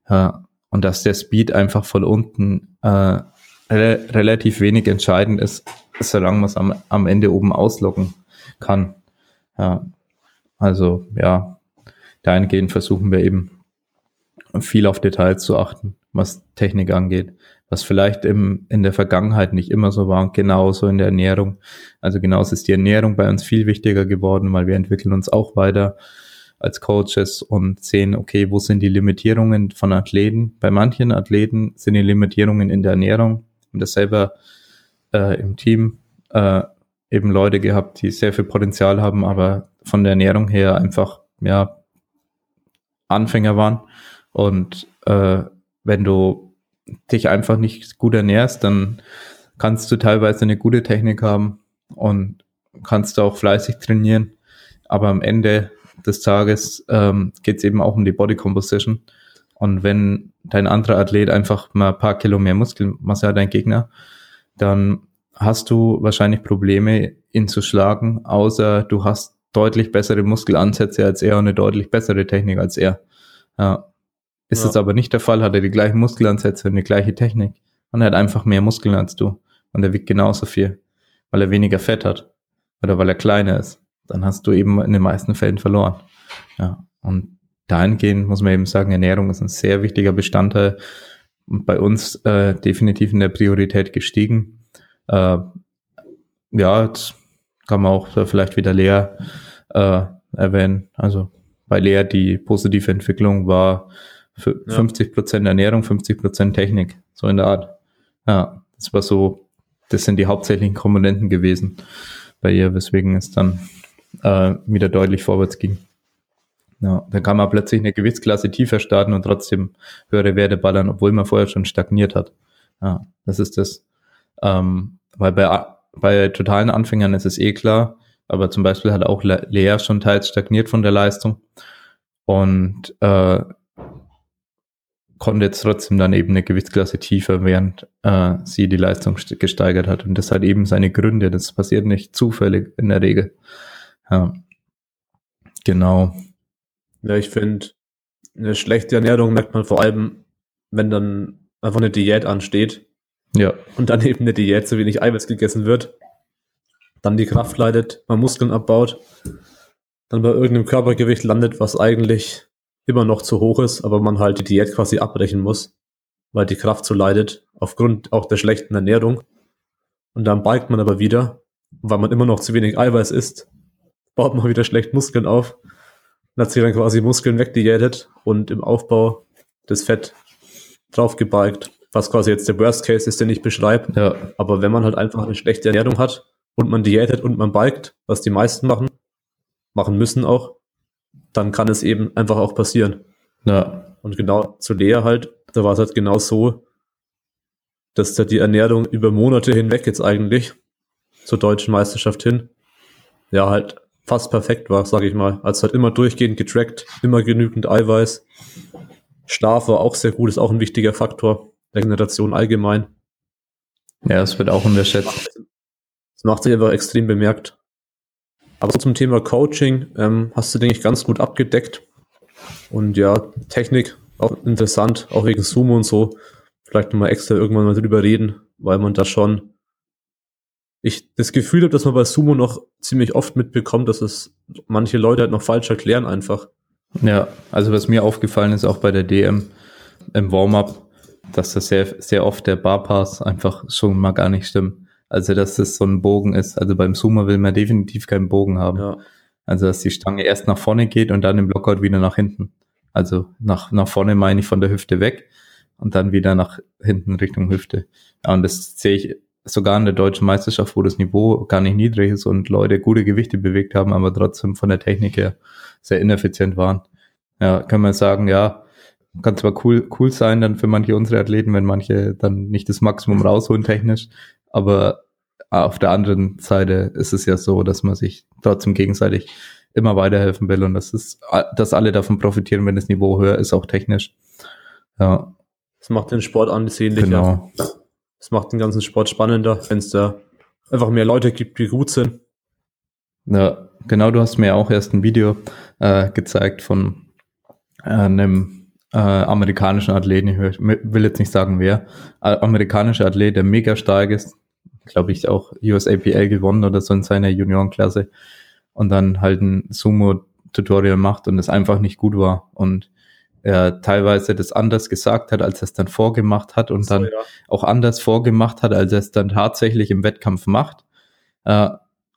B: äh, und dass der Speed einfach von unten äh, re relativ wenig entscheidend ist, solange man es am, am Ende oben auslocken kann. Ja, also ja, dahingehend versuchen wir eben viel auf Details zu achten was Technik angeht, was vielleicht im, in der Vergangenheit nicht immer so war und genauso in der Ernährung. Also genauso ist die Ernährung bei uns viel wichtiger geworden, weil wir entwickeln uns auch weiter als Coaches und sehen, okay, wo sind die Limitierungen von Athleten? Bei manchen Athleten sind die Limitierungen in der Ernährung. Das selber äh, im Team äh, eben Leute gehabt, die sehr viel Potenzial haben, aber von der Ernährung her einfach ja Anfänger waren und äh, wenn du dich einfach nicht gut ernährst, dann kannst du teilweise eine gute Technik haben und kannst du auch fleißig trainieren. Aber am Ende des Tages ähm, geht es eben auch um die Body Composition. Und wenn dein anderer Athlet einfach mal ein paar Kilo mehr Muskelmasse hat, dein Gegner, dann hast du wahrscheinlich Probleme, ihn zu schlagen, außer du hast deutlich bessere Muskelansätze als er und eine deutlich bessere Technik als er. Ja. Ist ja. das aber nicht der Fall, hat er die gleichen Muskelansätze und die gleiche Technik. Und er hat einfach mehr Muskeln als du. Und er wiegt genauso viel, weil er weniger Fett hat. Oder weil er kleiner ist. Dann hast du eben in den meisten Fällen verloren. Ja. Und dahingehend muss man eben sagen, Ernährung ist ein sehr wichtiger Bestandteil und bei uns äh, definitiv in der Priorität gestiegen. Äh, ja, jetzt kann man auch vielleicht wieder Lea äh, erwähnen. Also bei Lea die positive Entwicklung war ja. 50 Prozent Ernährung, 50 Prozent Technik, so in der Art. Ja, das war so, das sind die hauptsächlichen Komponenten gewesen bei ihr, weswegen es dann äh, wieder deutlich vorwärts ging. Ja, dann kann man plötzlich eine Gewichtsklasse tiefer starten und trotzdem höhere Werte ballern, obwohl man vorher schon stagniert hat. Ja, das ist das. Ähm, weil bei, bei totalen Anfängern ist es eh klar, aber zum Beispiel hat auch Lea schon teils stagniert von der Leistung. Und äh, konnte jetzt trotzdem dann eben eine Gewichtsklasse tiefer, während äh, sie die Leistung gesteigert hat. Und das hat eben seine Gründe. Das passiert nicht zufällig in der Regel. Ja. Genau.
A: Ja, ich finde, eine schlechte Ernährung merkt man vor allem, wenn dann einfach eine Diät ansteht.
B: Ja.
A: Und dann [laughs] eben eine Diät zu wenig Eiweiß gegessen wird. Dann die Kraft leidet, man Muskeln abbaut, dann bei irgendeinem Körpergewicht landet, was eigentlich immer noch zu hoch ist, aber man halt die Diät quasi abbrechen muss, weil die Kraft so leidet, aufgrund auch der schlechten Ernährung. Und dann balgt man aber wieder, weil man immer noch zu wenig Eiweiß isst, baut man wieder schlecht Muskeln auf und hat sich dann quasi Muskeln wegdiätet und im Aufbau das Fett draufgebalgt, was quasi jetzt der Worst Case ist, den ich beschreibe.
B: Ja.
A: Aber wenn man halt einfach eine schlechte Ernährung hat und man diätet und man balgt, was die meisten machen, machen müssen auch, dann kann es eben einfach auch passieren.
B: Ja.
A: Und genau zu Lea halt, da war es halt genau so, dass da die Ernährung über Monate hinweg jetzt eigentlich zur deutschen Meisterschaft hin, ja, halt fast perfekt war, sag ich mal. Also halt immer durchgehend getrackt, immer genügend Eiweiß. Schlaf war auch sehr gut, ist auch ein wichtiger Faktor. Regeneration allgemein.
B: Ja, es wird auch unterschätzt.
A: Das macht sich einfach extrem bemerkt. Aber so zum Thema Coaching ähm, hast du, denke ich, ganz gut abgedeckt. Und ja, Technik auch interessant, auch wegen Sumo und so. Vielleicht nochmal extra irgendwann mal drüber reden, weil man da schon ich das Gefühl habe, dass man bei Sumo noch ziemlich oft mitbekommt, dass es manche Leute halt noch falsch erklären einfach.
B: Ja, also was mir aufgefallen ist, auch bei der DM im Warm-up, dass das sehr, sehr oft der Barpass einfach schon mal gar nicht stimmt. Also, dass das so ein Bogen ist. Also beim Sumo will man definitiv keinen Bogen haben.
A: Ja.
B: Also, dass die Stange erst nach vorne geht und dann im Blockout wieder nach hinten. Also nach, nach vorne meine ich von der Hüfte weg und dann wieder nach hinten Richtung Hüfte. Ja, und das sehe ich sogar in der deutschen Meisterschaft, wo das Niveau gar nicht niedrig ist und Leute gute Gewichte bewegt haben, aber trotzdem von der Technik her sehr ineffizient waren. Ja, kann man sagen, ja, kann zwar cool, cool sein dann für manche unsere Athleten, wenn manche dann nicht das Maximum rausholen technisch, aber auf der anderen Seite ist es ja so, dass man sich trotzdem gegenseitig immer weiterhelfen will und das ist, dass alle davon profitieren, wenn das Niveau höher ist, auch technisch. Ja.
A: Das macht den Sport ansehnlicher.
B: Genau.
A: Das macht den ganzen Sport spannender, wenn es da einfach mehr Leute gibt, die gut sind.
B: Ja, genau, du hast mir auch erst ein Video äh, gezeigt von äh, einem äh, amerikanischen Athleten, ich will jetzt nicht sagen wer, amerikanischer Athlet, der mega stark ist, glaube ich, auch USAPL gewonnen oder so in seiner Juniorenklasse. Und dann halt ein Sumo-Tutorial macht und es einfach nicht gut war. Und er teilweise das anders gesagt hat, als er es dann vorgemacht hat und so, dann ja. auch anders vorgemacht hat, als er es dann tatsächlich im Wettkampf macht. Äh,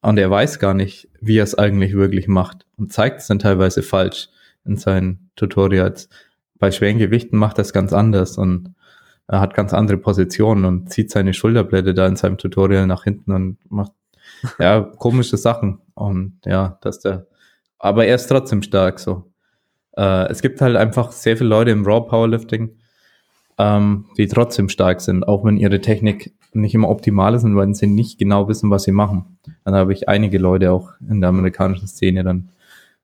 B: und er weiß gar nicht, wie er es eigentlich wirklich macht und zeigt es dann teilweise falsch in seinen Tutorials. Bei schweren Gewichten macht er es ganz anders und er hat ganz andere Positionen und zieht seine Schulterblätter da in seinem Tutorial nach hinten und macht ja komische Sachen. Und ja, dass der, aber er ist trotzdem stark so. Äh, es gibt halt einfach sehr viele Leute im Raw Powerlifting, ähm, die trotzdem stark sind, auch wenn ihre Technik nicht immer optimal ist und weil sie nicht genau wissen, was sie machen. Dann habe ich einige Leute auch in der amerikanischen Szene dann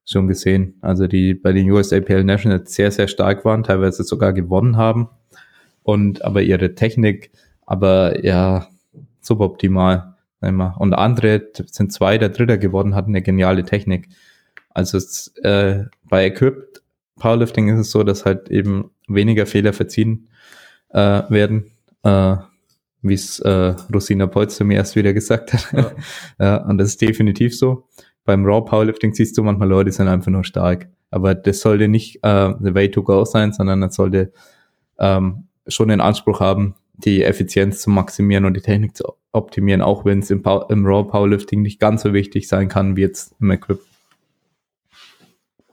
B: schon gesehen, also die bei den USAPL Nationals sehr, sehr stark waren, teilweise sogar gewonnen haben und aber ihre Technik, aber ja, suboptimal. Und andere sind Zweiter, Dritter geworden, hatten eine geniale Technik. Also äh, bei Equipped Powerlifting ist es so, dass halt eben weniger Fehler verziehen äh, werden, äh, wie es äh, Rosina Polster mir erst wieder gesagt hat. Ja. [laughs] ja, und das ist definitiv so. Beim Raw Powerlifting siehst du manchmal Leute, die sind einfach nur stark. Aber das sollte nicht äh, the way to go sein, sondern das sollte ähm, schon den Anspruch haben, die Effizienz zu maximieren und die Technik zu optimieren, auch wenn es im, im, Raw Powerlifting nicht ganz so wichtig sein kann wie jetzt im Equip.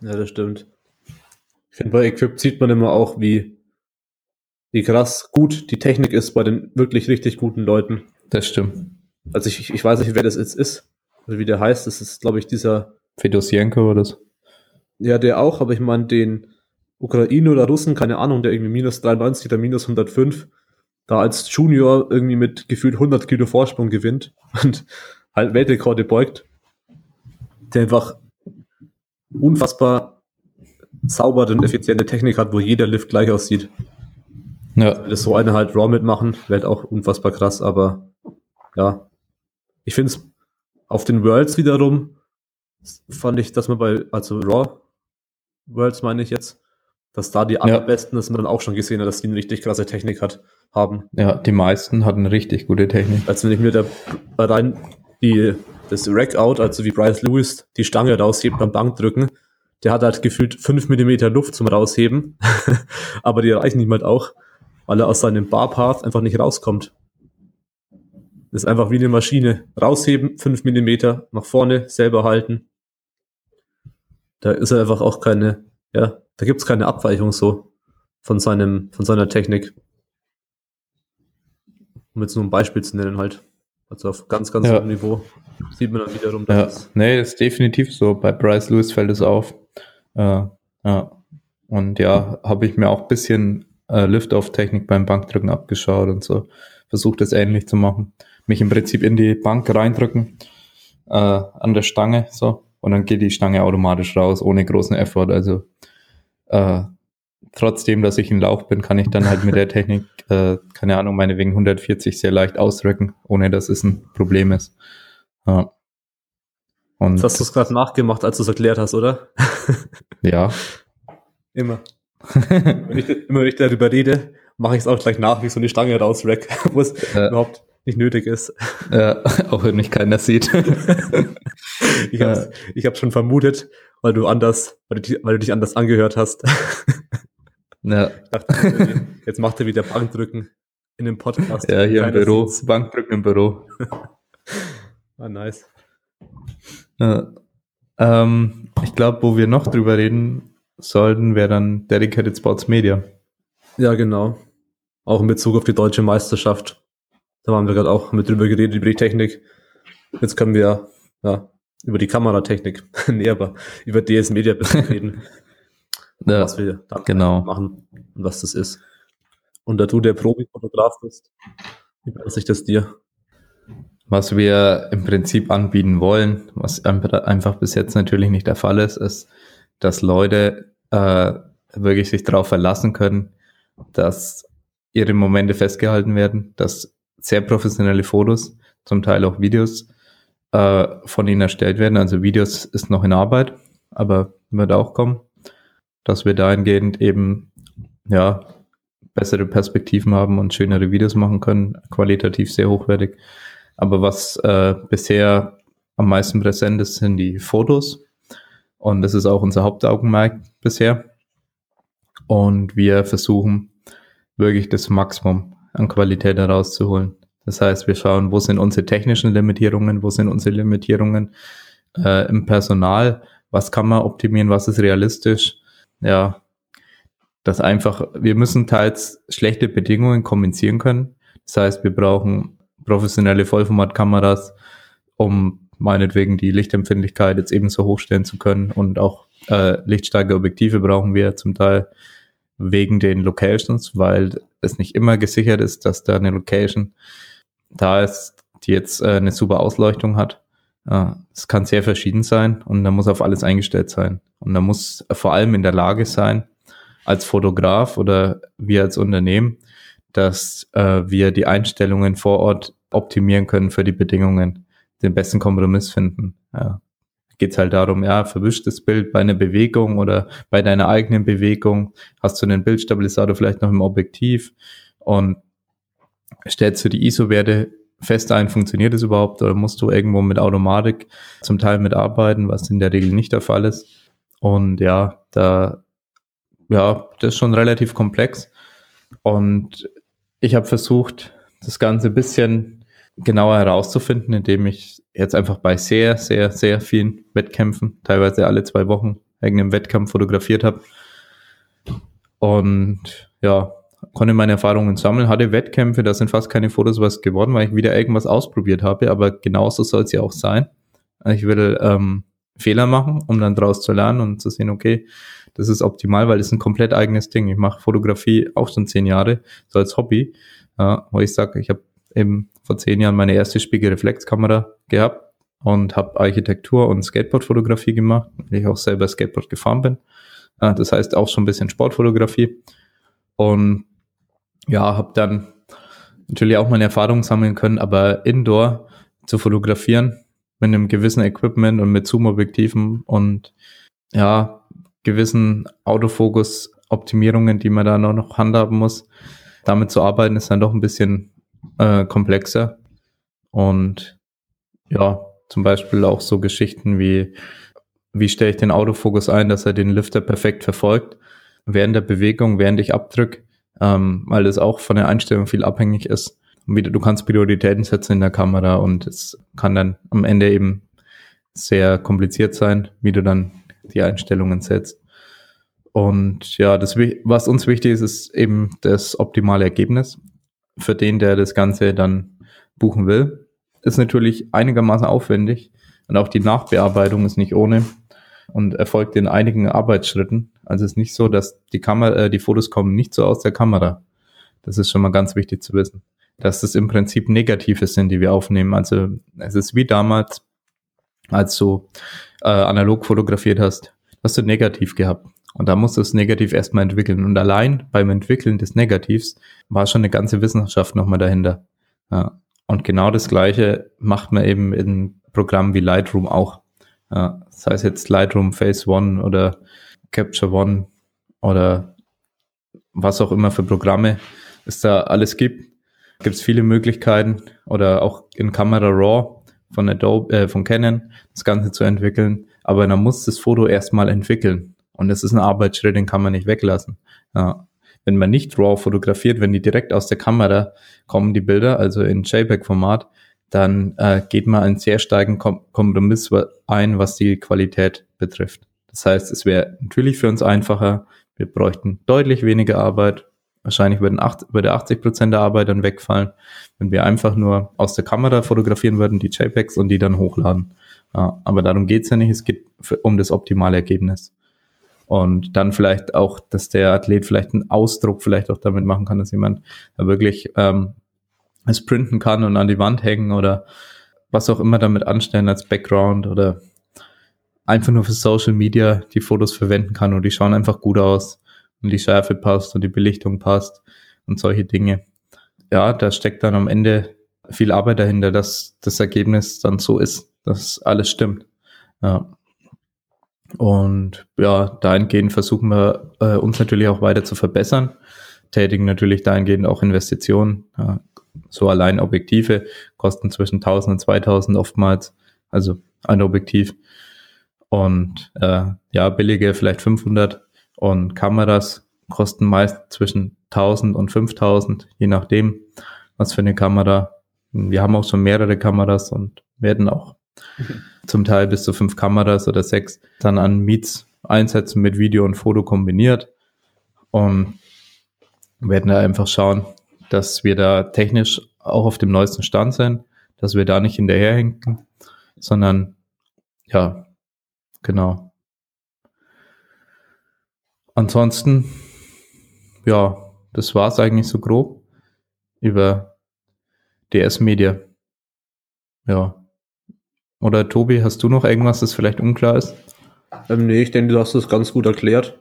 A: Ja, das stimmt. Ich finde, bei Equip sieht man immer auch, wie, wie krass gut die Technik ist bei den wirklich richtig guten Leuten.
B: Das stimmt.
A: Also ich, ich weiß nicht, wer das jetzt ist, oder wie der heißt. Das ist, glaube ich, dieser
B: Fedosienko oder so.
A: Ja, der auch, aber ich meine den, Ukraine oder Russen, keine Ahnung, der irgendwie minus 93 oder minus 105, da als Junior irgendwie mit gefühlt 100 Kilo Vorsprung gewinnt [laughs] und halt Weltrekorde beugt, der einfach unfassbar sauber und effiziente Technik hat, wo jeder Lift gleich aussieht. Ja. Das so eine halt Raw mitmachen, wäre halt auch unfassbar krass, aber ja. Ich finde es auf den Worlds wiederum, fand ich, dass man bei, also Raw Worlds meine ich jetzt, dass da die allerbesten, ja. dass man dann auch schon gesehen hat, dass die eine richtig krasse Technik hat, haben.
B: Ja, die meisten hatten richtig gute Technik.
A: Als wenn ich mir da rein die, das Rack-Out, also wie Bryce Lewis die Stange raushebt beim Bankdrücken, der hat halt gefühlt fünf Millimeter Luft zum Rausheben, [laughs] aber die reichen ihm halt auch, weil er aus seinem Barpath einfach nicht rauskommt. Das ist einfach wie eine Maschine. Rausheben, fünf Millimeter, nach vorne, selber halten. Da ist er einfach auch keine, ja, da gibt's keine Abweichung so von seinem, von seiner Technik. Um jetzt nur ein Beispiel zu nennen halt. Also auf ganz, ganz ja. hohem Niveau sieht man dann wiederum,
B: dass. Ja. Nee, ist definitiv so. Bei Bryce Lewis fällt es auf. Äh, ja. Und ja, habe ich mir auch bisschen äh, Lift-Off-Technik beim Bankdrücken abgeschaut und so. Versucht es ähnlich zu machen. Mich im Prinzip in die Bank reindrücken, äh, an der Stange, so. Und dann geht die Stange automatisch raus, ohne großen Effort. Also äh, trotzdem, dass ich ein Lauch bin, kann ich dann halt mit der Technik, [laughs] äh, keine Ahnung, meine wegen 140 sehr leicht ausrücken, ohne dass es ein Problem ist. Ja.
A: Und Jetzt hast du es gerade nachgemacht, als du es erklärt hast, oder? [laughs]
B: ja.
A: Immer. wenn ich, immer wenn ich darüber rede, mache ich es auch gleich nach, wie ich so eine Stange rausrack, [laughs] wo es äh, überhaupt nicht nötig ist.
B: Ja, [laughs] auch wenn mich keiner sieht.
A: ich habe ich hab schon vermutet, weil du anders, weil du, weil du dich anders angehört hast. Ja. Dachte, jetzt macht er wieder Bankdrücken in dem Podcast.
B: Ja, hier im Büro, Sitz. Bankdrücken im Büro.
A: ah, nice.
B: Ähm, ich glaube, wo wir noch drüber reden sollten, wäre dann Dedicated Sports Media.
A: Ja, genau. Auch in Bezug auf die deutsche Meisterschaft. Da haben wir gerade auch mit drüber geredet, über die Technik. Jetzt können wir ja, über die Kameratechnik, [laughs] nee, aber über DS Media reden. [laughs]
B: ja, was wir da genau.
A: machen und was das ist. Und da du der Profi-Fotograf bist, wie weiß ich das dir?
B: Was wir im Prinzip anbieten wollen, was einfach bis jetzt natürlich nicht der Fall ist, ist, dass Leute äh, wirklich sich darauf verlassen können, dass ihre Momente festgehalten werden, dass sehr professionelle Fotos, zum Teil auch Videos äh, von ihnen erstellt werden. Also Videos ist noch in Arbeit, aber wird auch kommen, dass wir dahingehend eben ja bessere Perspektiven haben und schönere Videos machen können, qualitativ sehr hochwertig. Aber was äh, bisher am meisten präsent ist, sind die Fotos. Und das ist auch unser Hauptaugenmerk bisher. Und wir versuchen wirklich das Maximum an Qualität herauszuholen. Das heißt, wir schauen, wo sind unsere technischen Limitierungen, wo sind unsere Limitierungen äh, im Personal, was kann man optimieren, was ist realistisch. Ja, das einfach, wir müssen teils schlechte Bedingungen kompensieren können. Das heißt, wir brauchen professionelle Vollformatkameras, um meinetwegen die Lichtempfindlichkeit jetzt ebenso hochstellen zu können und auch äh, lichtstarke Objektive brauchen wir zum Teil wegen den Locations, weil es nicht immer gesichert ist, dass da eine Location da ist, die jetzt äh, eine super Ausleuchtung hat. Äh, es kann sehr verschieden sein und da muss auf alles eingestellt sein. Und da muss vor allem in der Lage sein, als Fotograf oder wir als Unternehmen, dass äh, wir die Einstellungen vor Ort optimieren können für die Bedingungen, den besten Kompromiss finden. Ja. Geht halt darum, ja, verwischt das Bild bei einer Bewegung oder bei deiner eigenen Bewegung, hast du einen Bildstabilisator vielleicht noch im Objektiv und stellst du die ISO-Werte fest ein, funktioniert es überhaupt oder musst du irgendwo mit Automatik zum Teil mitarbeiten, was in der Regel nicht der Fall ist. Und ja, da, ja, das ist schon relativ komplex. Und ich habe versucht, das Ganze ein bisschen genauer herauszufinden, indem ich jetzt einfach bei sehr, sehr, sehr vielen Wettkämpfen, teilweise alle zwei Wochen, irgendeinen Wettkampf fotografiert habe. Und ja, konnte meine Erfahrungen sammeln, hatte Wettkämpfe, da sind fast keine Fotos was geworden, weil ich wieder irgendwas ausprobiert habe, aber genauso soll es ja auch sein. Ich will ähm, Fehler machen, um dann daraus zu lernen und zu sehen, okay, das ist optimal, weil es ein komplett eigenes Ding. Ich mache Fotografie auch schon zehn Jahre, so als Hobby, ja, wo ich sage, ich habe eben vor zehn Jahren meine erste Spiegelreflexkamera gehabt und habe Architektur und Skateboardfotografie gemacht, weil ich auch selber Skateboard gefahren bin. Das heißt auch schon ein bisschen Sportfotografie. Und ja, habe dann natürlich auch meine Erfahrungen sammeln können, aber indoor zu fotografieren mit einem gewissen Equipment und mit Zoom-Objektiven und ja, gewissen Autofokus-Optimierungen, die man da noch handhaben muss. Damit zu arbeiten ist dann doch ein bisschen äh, komplexer. Und ja, zum Beispiel auch so Geschichten wie, wie stelle ich den Autofokus ein, dass er den Lifter perfekt verfolgt während der Bewegung, während ich abdrücke, ähm, weil das auch von der Einstellung viel abhängig ist. Du kannst Prioritäten setzen in der Kamera und es kann dann am Ende eben sehr kompliziert sein, wie du dann die Einstellungen setzt. Und ja, das, was uns wichtig ist, ist eben das optimale Ergebnis für den, der das Ganze dann buchen will. Ist natürlich einigermaßen aufwendig und auch die Nachbearbeitung ist nicht ohne und erfolgt in einigen Arbeitsschritten. Also es ist nicht so, dass die Kamera, äh, die Fotos kommen nicht so aus der Kamera. Das ist schon mal ganz wichtig zu wissen. Dass das im Prinzip Negative sind, die wir aufnehmen. Also es ist wie damals, als du äh, analog fotografiert hast, hast du negativ gehabt. Und da musst du das Negativ erstmal entwickeln. Und allein beim Entwickeln des Negativs war schon eine ganze Wissenschaft nochmal dahinter. Ja. Und genau das Gleiche macht man eben in Programmen wie Lightroom auch. Ja. Sei es jetzt Lightroom Phase One oder Capture One oder was auch immer für Programme es da alles gibt. Gibt es viele Möglichkeiten oder auch in Camera Raw von Adobe, äh, von Canon das Ganze zu entwickeln. Aber man muss das Foto erstmal entwickeln. Und das ist ein Arbeitsschritt, den kann man nicht weglassen. Ja. Wenn man nicht RAW fotografiert, wenn die direkt aus der Kamera kommen, die Bilder, also in JPEG-Format, dann äh, geht man einen sehr starken Kom Kompromiss ein, was die Qualität betrifft. Das heißt, es wäre natürlich für uns einfacher, wir bräuchten deutlich weniger Arbeit. Wahrscheinlich würden, acht, würde 80 Prozent der Arbeit dann wegfallen, wenn wir einfach nur aus der Kamera fotografieren würden, die JPEGs und die dann hochladen. Ja, aber darum geht's ja nicht, es geht um das optimale Ergebnis. Und dann vielleicht auch, dass der Athlet vielleicht einen Ausdruck vielleicht auch damit machen kann, dass jemand da wirklich ähm, es printen kann und an die Wand hängen oder was auch immer damit anstellen als Background oder einfach nur für Social Media die Fotos verwenden kann und die schauen einfach gut aus und die Schärfe passt und die Belichtung passt und solche Dinge. Ja, da steckt dann am Ende viel Arbeit dahinter, dass das Ergebnis dann so ist, dass alles stimmt. Ja. Und ja, dahingehend versuchen wir äh, uns natürlich auch weiter zu verbessern, tätigen natürlich dahingehend auch Investitionen. Ja, so allein Objektive kosten zwischen 1000 und 2000 oftmals, also ein Objektiv. Und äh, ja, billige vielleicht 500 und Kameras kosten meist zwischen 1000 und 5000, je nachdem, was für eine Kamera. Wir haben auch schon mehrere Kameras und werden auch mhm [laughs] zum Teil bis zu fünf Kameras oder sechs, dann an Meets einsetzen mit Video und Foto kombiniert und werden da einfach schauen, dass wir da technisch auch auf dem neuesten Stand sind, dass wir da nicht hinterherhinken, sondern ja, genau. Ansonsten, ja, das war's eigentlich so grob über DS Media. Ja. Oder Tobi, hast du noch irgendwas, das vielleicht unklar ist?
A: Ähm, nee, ich denke, du hast das ganz gut erklärt.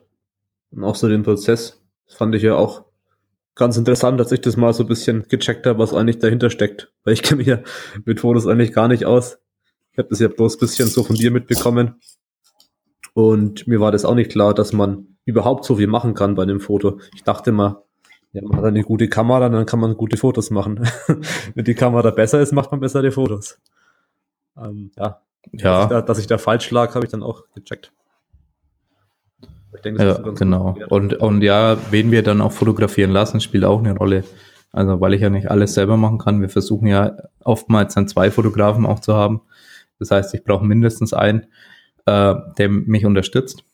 A: Und auch so den Prozess. Das fand ich ja auch ganz interessant, dass ich das mal so ein bisschen gecheckt habe, was eigentlich dahinter steckt. Weil ich kenne mich ja mit Fotos eigentlich gar nicht aus. Ich habe das ja bloß ein bisschen so von dir mitbekommen. Und mir war das auch nicht klar, dass man überhaupt so viel machen kann bei einem Foto. Ich dachte mal, ja, man hat eine gute Kamera, dann kann man gute Fotos machen. [laughs] Wenn die Kamera besser ist, macht man bessere Fotos. Ähm, ja, ja. Dass ich, da, dass ich da falsch lag, habe ich dann auch gecheckt.
B: Denke, ja, genau. Und, und ja, wen wir dann auch fotografieren lassen, spielt auch eine Rolle. Also, weil ich ja nicht alles selber machen kann. Wir versuchen ja oftmals dann zwei Fotografen auch zu haben. Das heißt, ich brauche mindestens einen, äh, der mich unterstützt,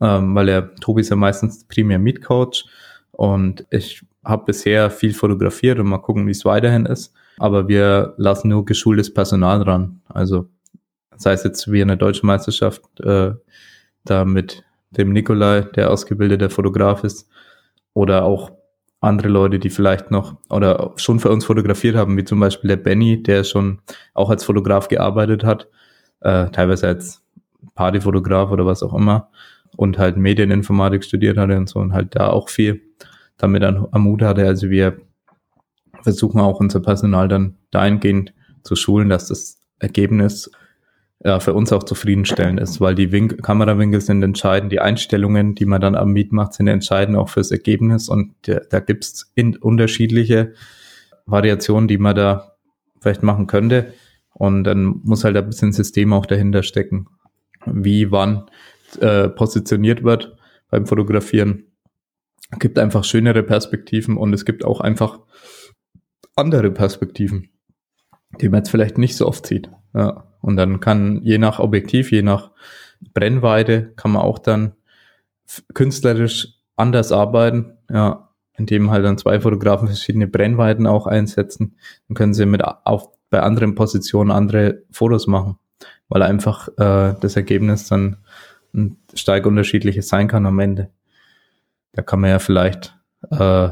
B: ähm, weil der Tobi ist ja meistens primär Meet Coach und ich habe bisher viel fotografiert und mal gucken, wie es weiterhin ist aber wir lassen nur geschultes Personal dran. Also sei es jetzt wie eine deutsche Meisterschaft, äh, da mit dem Nikolai, der ausgebildeter Fotograf ist, oder auch andere Leute, die vielleicht noch oder schon für uns fotografiert haben, wie zum Beispiel der Benny, der schon auch als Fotograf gearbeitet hat, äh, teilweise als Partyfotograf oder was auch immer und halt Medieninformatik studiert hatte und so und halt da auch viel damit am Mut hatte. Also wir versuchen auch unser Personal dann dahingehend zu schulen, dass das Ergebnis ja, für uns auch zufriedenstellend ist, weil die Wink Kamerawinkel sind entscheidend, die Einstellungen, die man dann am Meet macht, sind entscheidend auch fürs Ergebnis und da, da gibt's unterschiedliche Variationen, die man da vielleicht machen könnte und dann muss halt ein bisschen System auch dahinter stecken, wie wann äh, positioniert wird beim Fotografieren. Es gibt einfach schönere Perspektiven und es gibt auch einfach andere Perspektiven, die man jetzt vielleicht nicht so oft sieht. Ja. Und dann kann je nach Objektiv, je nach Brennweite, kann man auch dann künstlerisch anders arbeiten. Ja, indem halt dann zwei Fotografen verschiedene Brennweiten auch einsetzen. Dann können sie mit auf bei anderen Positionen andere Fotos machen, weil einfach äh, das Ergebnis dann ein stark unterschiedliches sein kann am Ende. Da kann man ja vielleicht äh,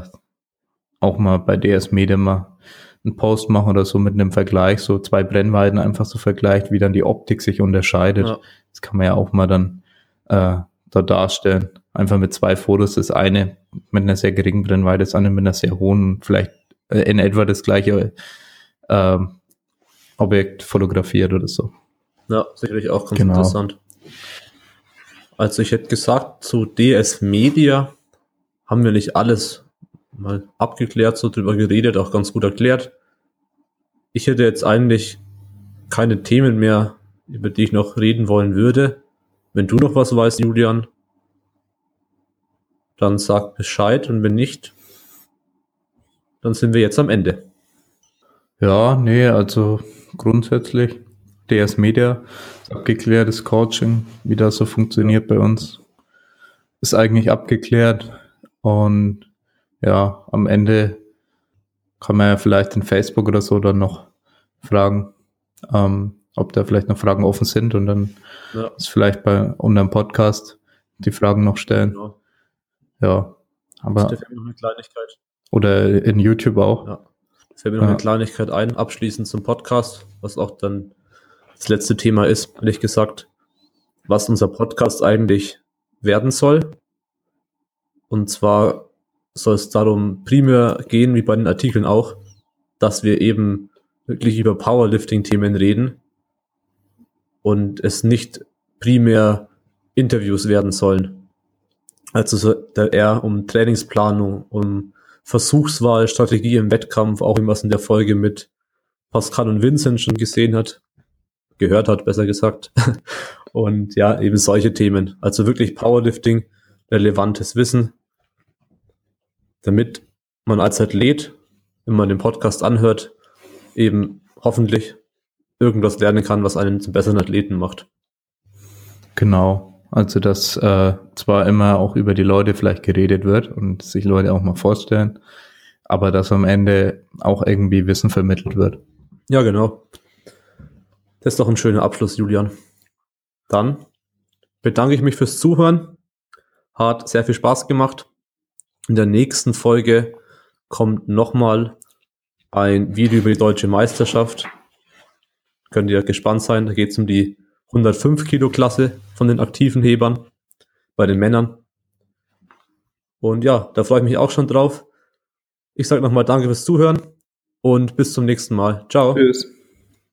B: auch mal bei DS Media mal einen Post machen oder so mit einem Vergleich, so zwei Brennweiten einfach so vergleicht, wie dann die Optik sich unterscheidet. Ja. Das kann man ja auch mal dann äh, da darstellen. Einfach mit zwei Fotos, das eine mit einer sehr geringen Brennweite, das andere mit einer sehr hohen, vielleicht äh, in etwa das gleiche äh, Objekt fotografiert oder so.
A: Ja, sicherlich auch ganz genau. interessant. Also ich hätte gesagt, zu DS Media haben wir nicht alles mal abgeklärt, so drüber geredet, auch ganz gut erklärt. Ich hätte jetzt eigentlich keine Themen mehr, über die ich noch reden wollen würde. Wenn du noch was weißt, Julian, dann sag Bescheid und wenn nicht, dann sind wir jetzt am Ende.
B: Ja, nee, also grundsätzlich DS Media abgeklärtes Coaching, wie das so funktioniert bei uns, ist eigentlich abgeklärt und ja, am Ende kann man ja vielleicht in Facebook oder so dann noch fragen, ähm, ob da vielleicht noch Fragen offen sind und dann ja. ist vielleicht bei unserem Podcast die Fragen noch stellen. Genau. Ja, aber. Das noch eine Kleinigkeit. Oder in YouTube auch. Ja.
A: Fällt mir noch ja. eine Kleinigkeit ein, abschließend zum Podcast, was auch dann das letzte Thema ist, ehrlich gesagt, was unser Podcast eigentlich werden soll. Und zwar soll es darum primär gehen, wie bei den Artikeln auch, dass wir eben wirklich über Powerlifting-Themen reden und es nicht primär Interviews werden sollen. Also so eher um Trainingsplanung, um Versuchswahl, Strategie im Wettkampf, auch wie man es in der Folge mit Pascal und Vincent schon gesehen hat, gehört hat, besser gesagt. [laughs] Und ja, eben solche Themen. Also wirklich Powerlifting, relevantes Wissen, damit man als Athlet, wenn man den Podcast anhört, eben hoffentlich irgendwas lernen kann, was einen zum besseren Athleten macht.
B: Genau. Also, dass äh, zwar immer auch über die Leute vielleicht geredet wird und sich Leute auch mal vorstellen, aber dass am Ende auch irgendwie Wissen vermittelt wird.
A: Ja, genau. Das ist doch ein schöner Abschluss, Julian. Dann bedanke ich mich fürs Zuhören. Hat sehr viel Spaß gemacht. In der nächsten Folge kommt nochmal ein Video über die deutsche Meisterschaft. Könnt ihr gespannt sein. Da geht es um die 105 Kilo Klasse von den aktiven Hebern bei den Männern. Und ja, da freue ich mich auch schon drauf. Ich sage nochmal Danke fürs Zuhören und bis zum nächsten Mal. Ciao. Tschüss.